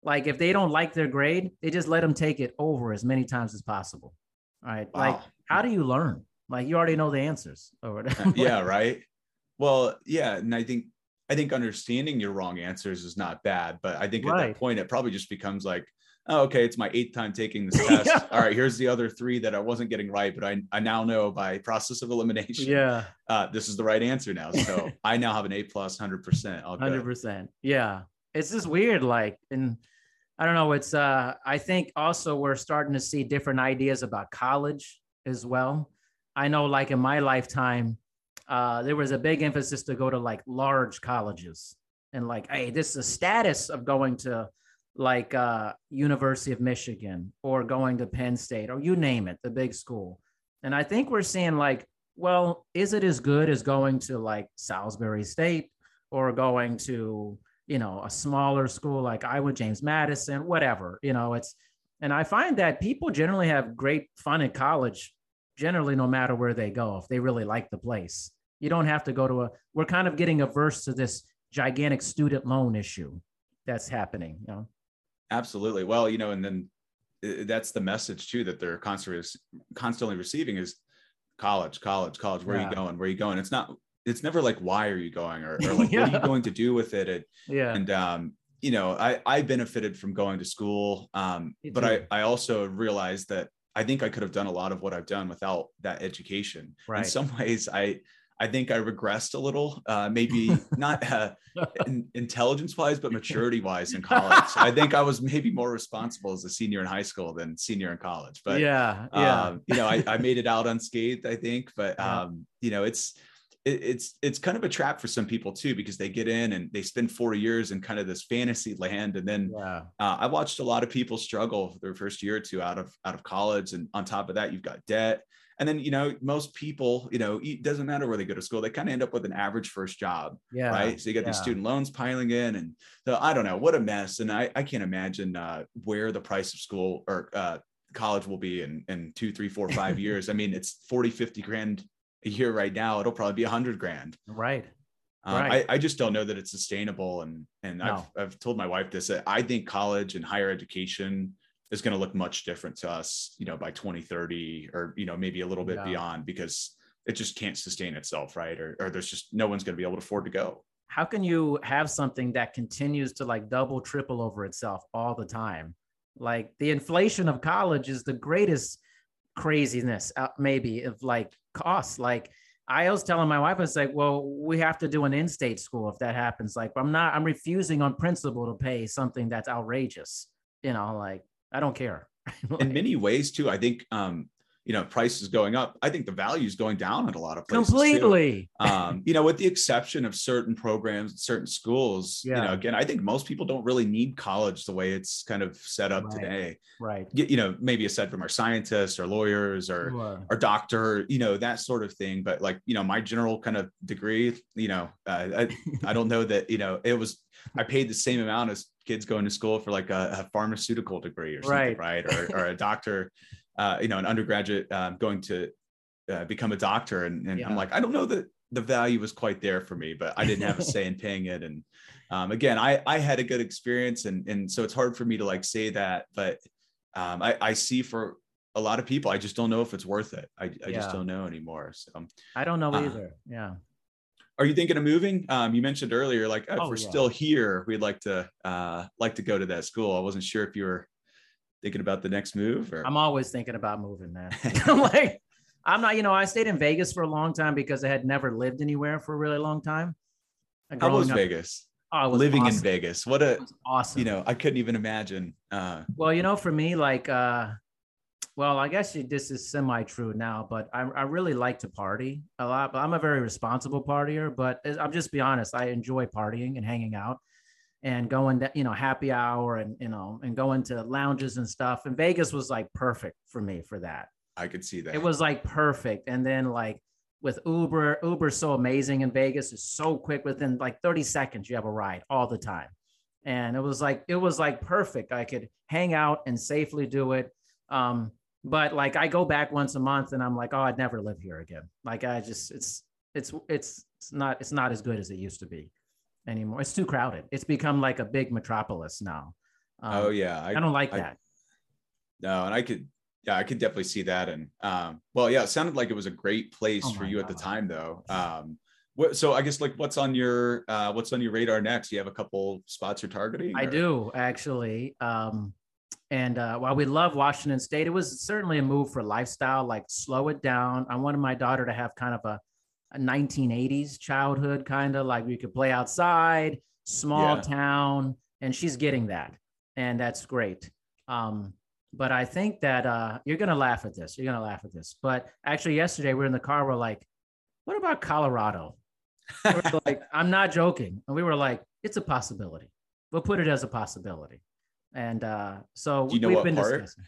like if they don't like their grade, they just let them take it over as many times as possible. All right. Wow. Like, how do you learn? Like you already know the answers or whatever. yeah, right. Well, yeah. And I think I think understanding your wrong answers is not bad, but I think at right. that point it probably just becomes like, oh, okay, it's my eighth time taking this test. yeah. All right, here's the other three that I wasn't getting right, but I, I now know by process of elimination. Yeah. Uh, this is the right answer now. So I now have an A plus hundred percent. Hundred percent. Yeah. It's just weird. Like, and I don't know. It's uh, I think also we're starting to see different ideas about college as well. I know, like in my lifetime, uh, there was a big emphasis to go to like large colleges and like, hey, this is the status of going to like uh, University of Michigan or going to Penn State or you name it, the big school. And I think we're seeing like, well, is it as good as going to like Salisbury State or going to you know, a smaller school like Iowa James Madison, whatever, you know, it's, and I find that people generally have great fun at college, generally, no matter where they go, if they really like the place. You don't have to go to a, we're kind of getting averse to this gigantic student loan issue that's happening, you know? Absolutely. Well, you know, and then uh, that's the message too that they're constantly constantly receiving is college, college, college. Where yeah. are you going? Where are you going? It's not it's never like why are you going or, or like yeah. what are you going to do with it and, yeah and um you know i i benefited from going to school um but i i also realized that i think i could have done a lot of what i've done without that education right. in some ways i I think I regressed a little, uh, maybe not uh, in, intelligence wise, but maturity wise in college. I think I was maybe more responsible as a senior in high school than senior in college. But yeah, yeah. Um, you know, I, I, made it out unscathed, I think. But um, you know, it's it, it's it's kind of a trap for some people too because they get in and they spend four years in kind of this fantasy land and then yeah. uh, I watched a lot of people struggle their first year or two out of out of college and on top of that you've got debt and then you know most people you know it doesn't matter where they go to school they kind of end up with an average first job yeah right so you got yeah. these student loans piling in and so i don't know what a mess and i, I can't imagine uh, where the price of school or uh, college will be in in two three four five years i mean it's 40 50 grand a year right now, it'll probably be a hundred grand. Right. Um, right. I, I just don't know that it's sustainable. And and no. I've I've told my wife this. I think college and higher education is going to look much different to us, you know, by 2030 or you know maybe a little bit yeah. beyond because it just can't sustain itself, right? Or or there's just no one's going to be able to afford to go. How can you have something that continues to like double, triple over itself all the time? Like the inflation of college is the greatest craziness, uh, maybe of like costs. Like I was telling my wife, I was like, well, we have to do an in-state school if that happens. Like I'm not, I'm refusing on principle to pay something that's outrageous. You know, like I don't care. In many ways, too, I think um, you know price is going up i think the value is going down at a lot of places completely um, you know with the exception of certain programs certain schools yeah. you know again i think most people don't really need college the way it's kind of set up right. today right you know maybe aside from our scientists or lawyers or sure. or doctor you know that sort of thing but like you know my general kind of degree you know uh, I, I don't know that you know it was i paid the same amount as kids going to school for like a, a pharmaceutical degree or something right, right? Or, or a doctor uh, you know, an undergraduate um, going to uh, become a doctor, and, and yeah. I'm like, I don't know that the value was quite there for me, but I didn't have a say in paying it. And um, again, I I had a good experience, and and so it's hard for me to like say that, but um, I I see for a lot of people, I just don't know if it's worth it. I, I yeah. just don't know anymore. So I don't know uh, either. Yeah. Are you thinking of moving? Um, you mentioned earlier, like oh, if we're yeah. still here, we'd like to uh, like to go to that school. I wasn't sure if you were thinking about the next move? Or? I'm always thinking about moving, man. I'm like, I'm not, you know, I stayed in Vegas for a long time because I had never lived anywhere for a really long time. How was up, Vegas? Oh, was living awesome. in Vegas. What a awesome. You know, I couldn't even imagine. Uh, well, you know, for me, like, uh, well, I guess this is semi-true now, but I, I really like to party a lot. But I'm a very responsible partier. But I'm just be honest, I enjoy partying and hanging out and going to you know happy hour and you know and going to lounges and stuff. And Vegas was like perfect for me for that. I could see that. It was like perfect. And then like with Uber, Uber's so amazing in Vegas. It's so quick within like 30 seconds you have a ride all the time. And it was like it was like perfect. I could hang out and safely do it. Um, but like I go back once a month and I'm like, oh, I'd never live here again. Like I just it's it's it's it's not it's not as good as it used to be anymore. It's too crowded. It's become like a big metropolis now. Um, oh yeah, I, I don't like I, that. No, and I could yeah, I could definitely see that. And um, well, yeah, it sounded like it was a great place oh for you God. at the time, though. Um, what, so I guess like what's on your uh, what's on your radar next? You have a couple spots you're targeting? I do actually. Um, and uh, while we love Washington State, it was certainly a move for lifestyle. Like slow it down. I wanted my daughter to have kind of a, a 1980s childhood, kind of like we could play outside, small yeah. town, and she's getting that, and that's great. Um, but I think that uh, you're gonna laugh at this. You're gonna laugh at this. But actually, yesterday we are in the car. We're like, "What about Colorado?" we're like, "I'm not joking." And we were like, "It's a possibility. We'll put it as a possibility." And uh, so you know we've been part? discussing.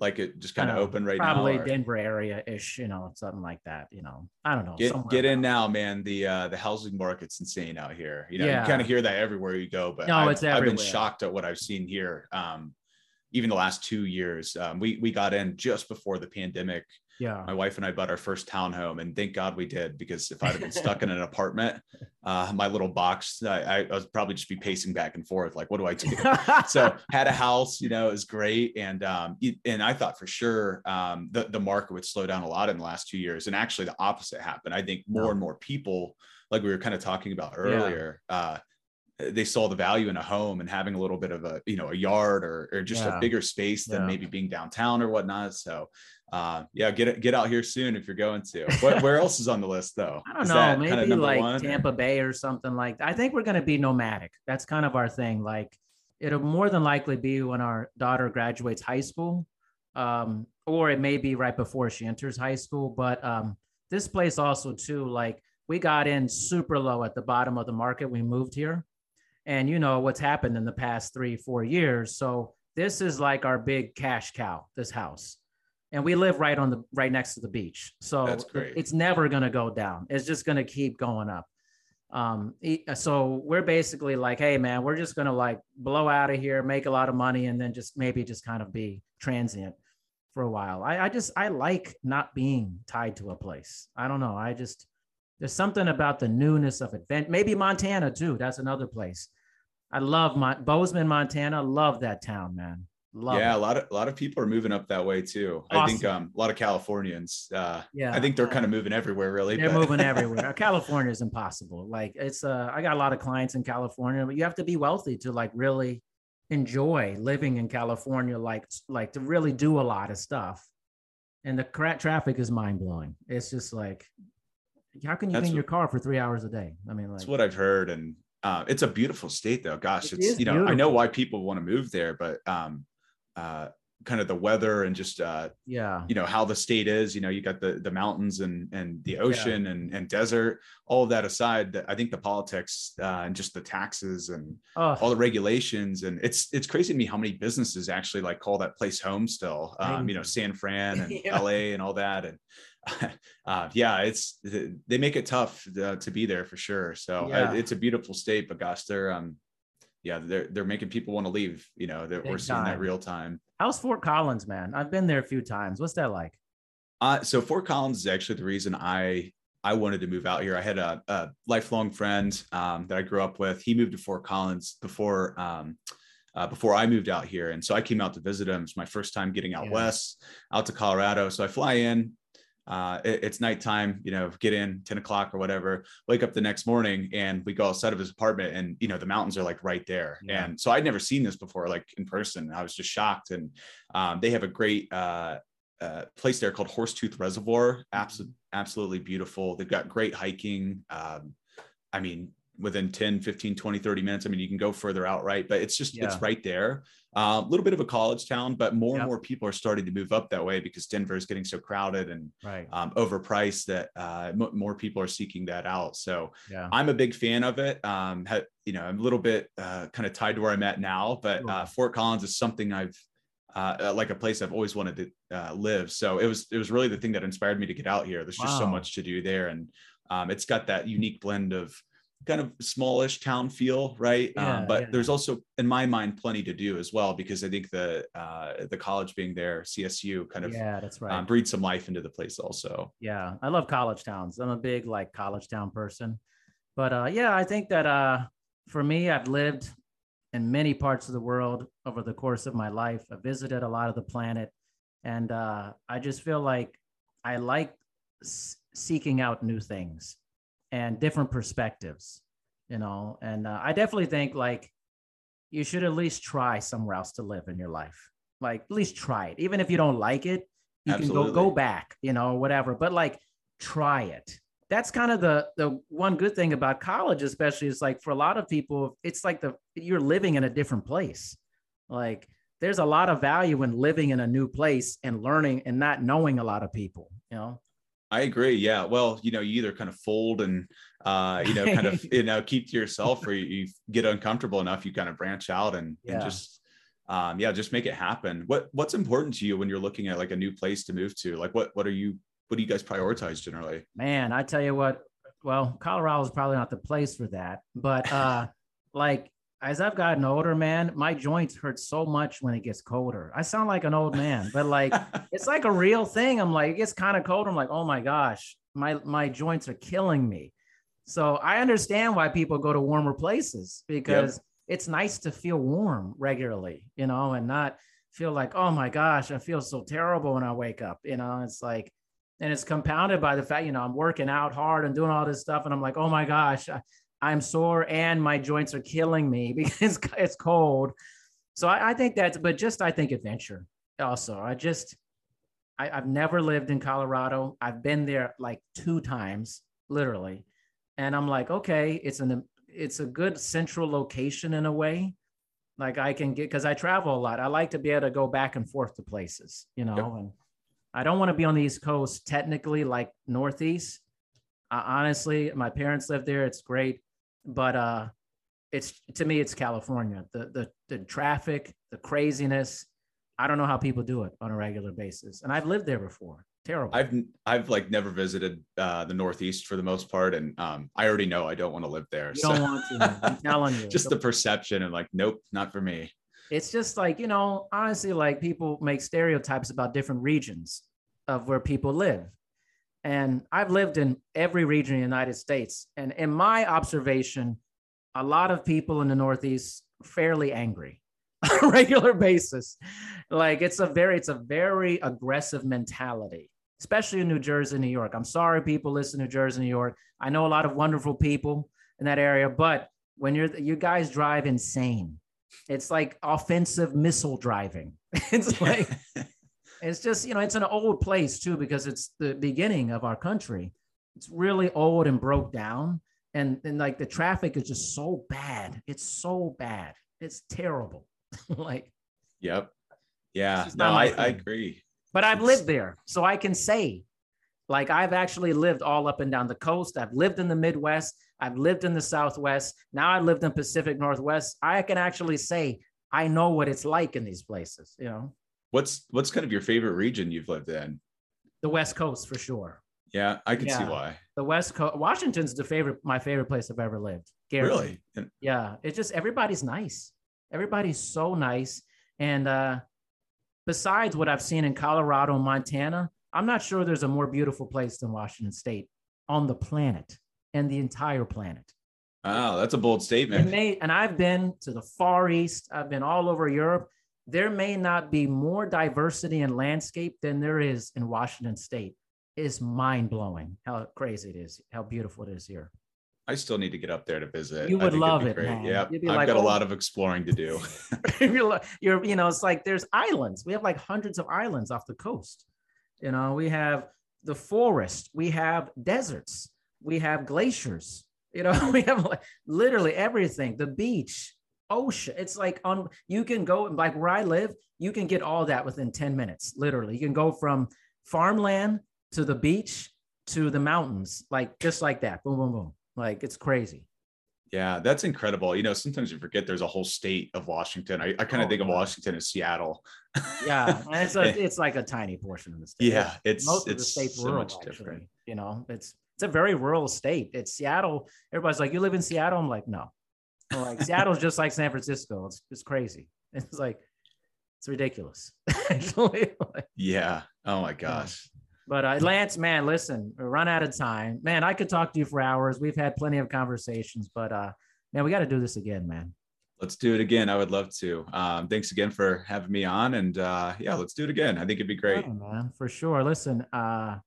Like it just kind of open right probably now. Probably Denver area ish, you know, something like that. You know, I don't know. Get, get in now, man. The uh, the housing market's insane out here. You know, yeah. you kind of hear that everywhere you go. But no, I've, it's everywhere. I've been shocked at what I've seen here. Um, even the last two years. Um, we we got in just before the pandemic. Yeah, my wife and I bought our first townhome, and thank God we did because if I'd have been stuck in an apartment, uh, my little box, I, I would probably just be pacing back and forth, like, what do I do? so had a house, you know, is great, and um, and I thought for sure um, the the market would slow down a lot in the last two years, and actually the opposite happened. I think more and more people, like we were kind of talking about earlier, yeah. uh, they saw the value in a home and having a little bit of a you know a yard or, or just yeah. a bigger space than yeah. maybe being downtown or whatnot so uh, yeah get get out here soon if you're going to. What, where else is on the list though? I don't is know maybe like one, tampa bay or something like that. I think we're going to be nomadic. That's kind of our thing like it'll more than likely be when our daughter graduates high school um, or it may be right before she enters high school but um, this place also too like we got in super low at the bottom of the market we moved here. And you know what's happened in the past three four years. So this is like our big cash cow this house and we live right on the right next to the beach. So it's never going to go down. It's just going to keep going up. Um so we're basically like hey man we're just going to like blow out of here make a lot of money and then just maybe just kind of be transient for a while. I, I just i like not being tied to a place. I don't know. I just there's something about the newness of it maybe montana too. That's another place. I love my Bozeman, Montana. Love that town, man. Love yeah, it. a lot of a lot of people are moving up that way too. Awesome. I think um, a lot of Californians. Uh, yeah, I think they're kind of moving everywhere. Really, they're but. moving everywhere. California is impossible. Like it's. Uh, I got a lot of clients in California, but you have to be wealthy to like really enjoy living in California. Like like to really do a lot of stuff. And the traffic is mind blowing. It's just like, how can you That's be in your car for three hours a day? I mean, like, that's what I've heard, and uh, it's a beautiful state though. Gosh, it it's you know beautiful. I know why people want to move there, but um, uh, kind of the weather and just uh, yeah, you know how the state is. You know, you got the the mountains and and the ocean yeah. and and desert. All of that aside, I think the politics uh, and just the taxes and oh. all the regulations and it's it's crazy to me how many businesses actually like call that place home still. Um, you know, San Fran and yeah. L.A. and all that and uh, yeah, it's they make it tough uh, to be there for sure. So uh, yeah. It's a beautiful state, but gosh, they're um, yeah, they're they're making people want to leave. You know, that we're seeing that real time. How's Fort Collins, man? I've been there a few times. What's that like? Uh, so Fort Collins is actually the reason I I wanted to move out here. I had a, a lifelong friend um, that I grew up with. He moved to Fort Collins before um, uh, before I moved out here, and so I came out to visit him. It's my first time getting out yeah. west, out to Colorado. So I fly in, uh, it, it's nighttime, you know, get in 10 o'clock or whatever, wake up the next morning and we go outside of his apartment and, you know, the mountains are like right there. Yeah. And so I'd never seen this before, like in person. I was just shocked. And um, they have a great uh, uh, place there called Horsetooth Reservoir. Absolutely, absolutely beautiful. They've got great hiking. Um, I mean, within 10, 15, 20, 30 minutes. I mean, you can go further out, right? But it's just, yeah. it's right there. A uh, little bit of a college town, but more yep. and more people are starting to move up that way because Denver is getting so crowded and right. um, overpriced that uh, m- more people are seeking that out. So yeah. I'm a big fan of it. Um, ha- you know, I'm a little bit uh, kind of tied to where I'm at now, but uh, Fort Collins is something I've uh, uh, like a place I've always wanted to uh, live. So it was it was really the thing that inspired me to get out here. There's just so much to do there, and um, it's got that unique blend of kind of smallish town feel, right? Yeah, um, but yeah. there's also, in my mind, plenty to do as well because I think the uh, the college being there, CSU, kind of yeah, that's right, um, breed some life into the place also. Yeah, I love college towns. I'm a big like college town person, but uh, yeah, I think that uh, for me, I've lived in many parts of the world over the course of my life. I visited a lot of the planet, and uh, I just feel like I like s- seeking out new things and different perspectives, you know. And uh, I definitely think like you should at least try somewhere else to live in your life. Like at least try it, even if you don't like it. You Absolutely. can go go back, you know, whatever. But like try it that's kind of the the one good thing about college especially is like for a lot of people it's like the you're living in a different place like there's a lot of value in living in a new place and learning and not knowing a lot of people you know I agree. Yeah. Well, you know, you either kind of fold and, uh, you know, kind of, you know, keep to yourself or you, you, get uncomfortable enough, you kind of branch out and, yeah. and just, um, yeah, just make it happen. What, what's important to you when you're looking at like a new place to move to? Like, what, what are you what do you guys prioritize generally? Man, I tell you what, well, Colorado is probably not the place for that. But uh like as I've gotten older, man, my joints hurt so much when it gets colder. I sound like an old man, but like it's like a real thing. I'm like, it gets kind of cold. I'm like, oh my gosh, my my joints are killing me. So I understand why people go to warmer places because yep. it's nice to feel warm regularly, you know, and not feel like, oh my gosh, I feel so terrible when I wake up. You know, it's like and it's compounded by the fact you know i'm working out hard and doing all this stuff and i'm like oh my gosh I, am sore and my joints are killing me because it's cold. So I, I, think that's but just i think adventure also. I just I, i've never lived in colorado. I've been there like two times literally. And i'm like okay it's an it's a good central location in a way. Like i can get because i travel a lot. I like to be able to go back and forth to places you know yep. and I don't want to be on the East Coast technically like Northeast. Uh, honestly, my parents live there. It's great, but uh, it's to me it's California. The the the traffic, the craziness. I don't know how people do it on a regular basis, and I've lived there before. Terrible. I've I've like never visited uh, the Northeast for the most part, and um, I already know I don't want to live there. You so. don't want to. I'm telling you. Just the perception and like, nope, not for me it's just like you know honestly like people make stereotypes about different regions of where people live and i've lived in every region of the united states. And in my observation a lot of people in the northeast fairly angry on a regular basis. Like it's a very it's a very aggressive mentality especially in new jersey new york. I'm sorry people listen to new jersey new york. I know a lot of wonderful people in that area but when you're you guys drive insane it's like offensive missile driving. it's like it's just you know it's an old place too because it's the beginning of our country. It's really old and broke down, and and like the traffic is just so bad. It's so bad. It's terrible. like. Yep. Yeah. No, I, I agree. But I've lived there, so I can say, like I've actually lived all up and down the coast. I've lived in the Midwest. I've lived in the Southwest. Now I lived in Pacific Northwest. I can actually say I know what it's like in these places. You know, what's what's kind of your favorite region you've lived in? The West Coast for sure. Yeah, I can yeah. see why. The West Coast, Washington's the favorite, my favorite place I've ever lived. Really? Yeah, it's just everybody's nice. Everybody's so nice, and uh, besides what I've seen in Colorado and Montana, I'm not sure there's a more beautiful place than Washington State on the planet and the entire planet. Wow, that's a bold statement. May, and I've been to the Far East, I've been all over Europe. There may not be more diversity in landscape than there is in Washington State. is mind blowing. How crazy it is, how beautiful it is here. I still need to get up there to visit. You would love it, great. man. Yeah, I've like, got a "Oh." lot of exploring to do. you're, you're, you know, it's like there's islands. We have like hundreds of islands off the coast. You know, we have the forest, we have deserts, we have glaciers. You know, we have like literally everything. The beach, Oh, ocean. It's like on. You can go like where I live. You can get all that within ten minutes. Literally, you can go from farmland to the beach to the mountains, like just like that. Boom, boom, boom. Like it's crazy. Yeah, that's incredible. You know, sometimes you forget there's a whole state of Washington. I, I kind of Oh, think of. Washington as Seattle. Yeah, and it's a, it's like a tiny portion of the state. Yeah, it's most of the it's state's so rural. much Actually, different. you know, it's it's a very rural state. It's Seattle. Everybody's like, "You live in Seattle?" I'm like, "No." Like Seattle's just like San Francisco. It's it's crazy. It's like it's ridiculous. Actually, Like, Yeah. Oh my gosh. but uh, Lance, man, listen, we run out of time. Man, I could talk to you for hours. We've had plenty of conversations, but uh, man, we got to do this again, man. Let's do it again. I would love to. Um, thanks again for having me on. And uh, yeah, let's do it again. I think it'd be great. Yeah, man, for sure. Listen, uh,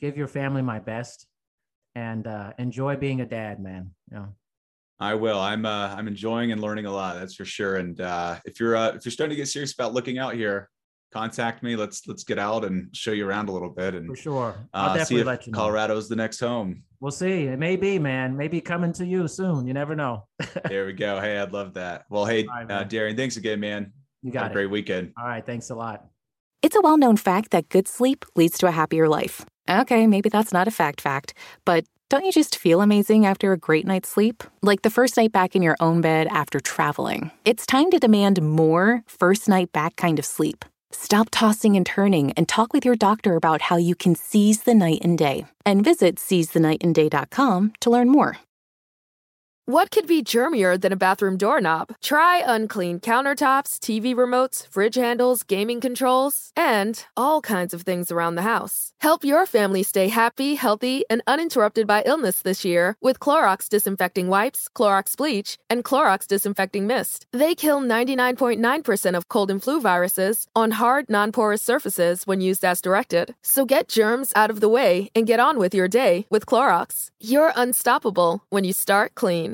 give your family my best, and uh, enjoy being a dad, man. You know. I will. I'm uh, I'm enjoying and learning a lot. That's for sure. And uh, if you're uh, if you're starting to get serious about looking out here, contact me. Let's let's get out and show you around a little bit and For sure. I'll uh, see definitely if let you know. Colorado's the next home. We'll see. It may be, man. Maybe coming to you soon. You never know. There we go. Hey, I'd love that. Well, hey, All right, uh, man. Darian, thanks again, man. You Have got a it. great weekend. All right. Thanks a lot. It's a well known fact that good sleep leads to a happier life. Okay, maybe that's not a fact fact, but don't you just feel amazing after a great night's sleep? Like the first night back in your own bed after traveling. It's time to demand more first night back kind of sleep. Stop tossing and turning and talk with your doctor about how you can seize the night and day. And visit seizethenightandday.com to learn more. What could be germier than a bathroom doorknob? Try unclean countertops, TV remotes, fridge handles, gaming controls, and all kinds of things around the house. Help your family stay happy, healthy, and uninterrupted by illness this year with Clorox disinfecting wipes, Clorox bleach, and Clorox disinfecting mist. They kill 99.9% of cold and flu viruses on hard, non porous surfaces when used as directed. So get germs out of the way and get on with your day with Clorox. You're unstoppable when you start clean.